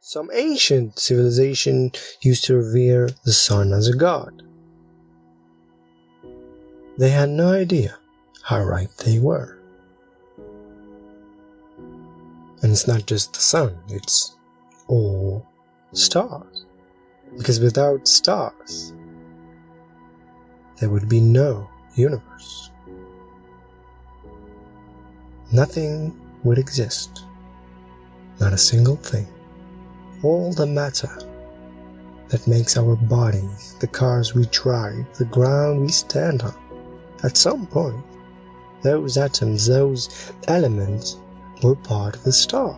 Some ancient civilization used to revere the sun as a god. They had no idea how right they were. And it's not just the sun, it's all stars. Because without stars, there would be no universe. Nothing would exist. Not a single thing. All the matter that makes our bodies, the cars we drive, the ground we stand on, at some point, those atoms, those elements were part of the star.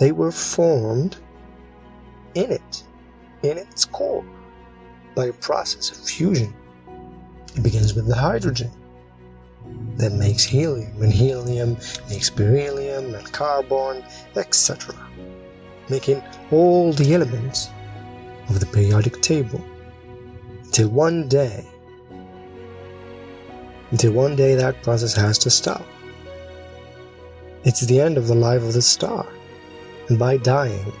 They were formed in it, in its core, by a process of fusion. It begins with the hydrogen that makes helium, and helium makes beryllium and carbon, etc., making all the elements of the periodic table. Till one day, until one day that process has to stop. It's the end of the life of the star, and by dying,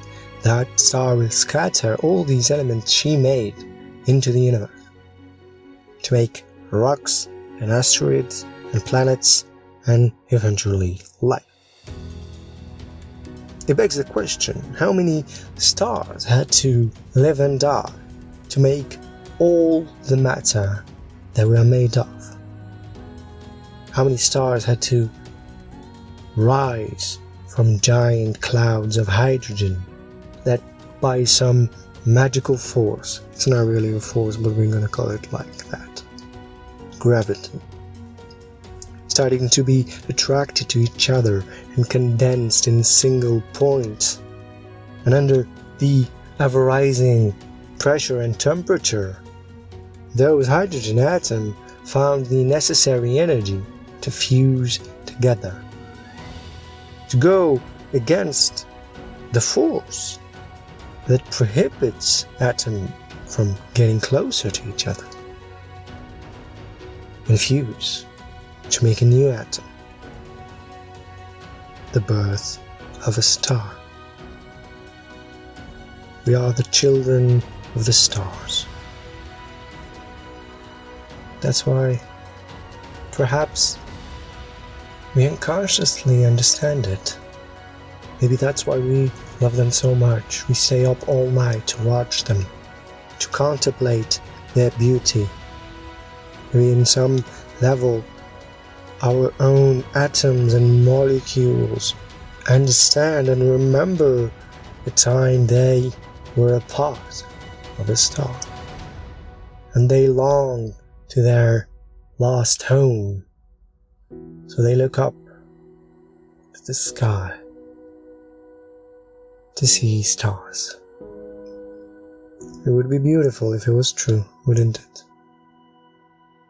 that star will scatter all these elements she made into the universe to make rocks and asteroids and planets and eventually life. It begs the question how many stars had to live and die to make all the matter that we are made of? How many stars had to rise from giant clouds of hydrogen that by some magical force, it's not really a force, but we're going to call it like that gravity, starting to be attracted to each other and condensed in single points. And under the ever rising pressure and temperature, those hydrogen atoms found the necessary energy to fuse together, to go against the force that prohibits atoms from getting closer to each other and fuse to make a new atom. The birth of a star. We are the children of the stars. That's why, perhaps, we unconsciously understand it. Maybe that's why we love them so much. We stay up all night to watch them, to contemplate their beauty. Maybe in some level, our own atoms and molecules understand and remember the time they were a part of a star. And they long to their lost home. So they look up to the sky to see stars. It would be beautiful if it was true, wouldn't it?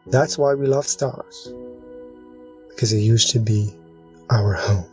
That's why we love stars, because it used to be our home.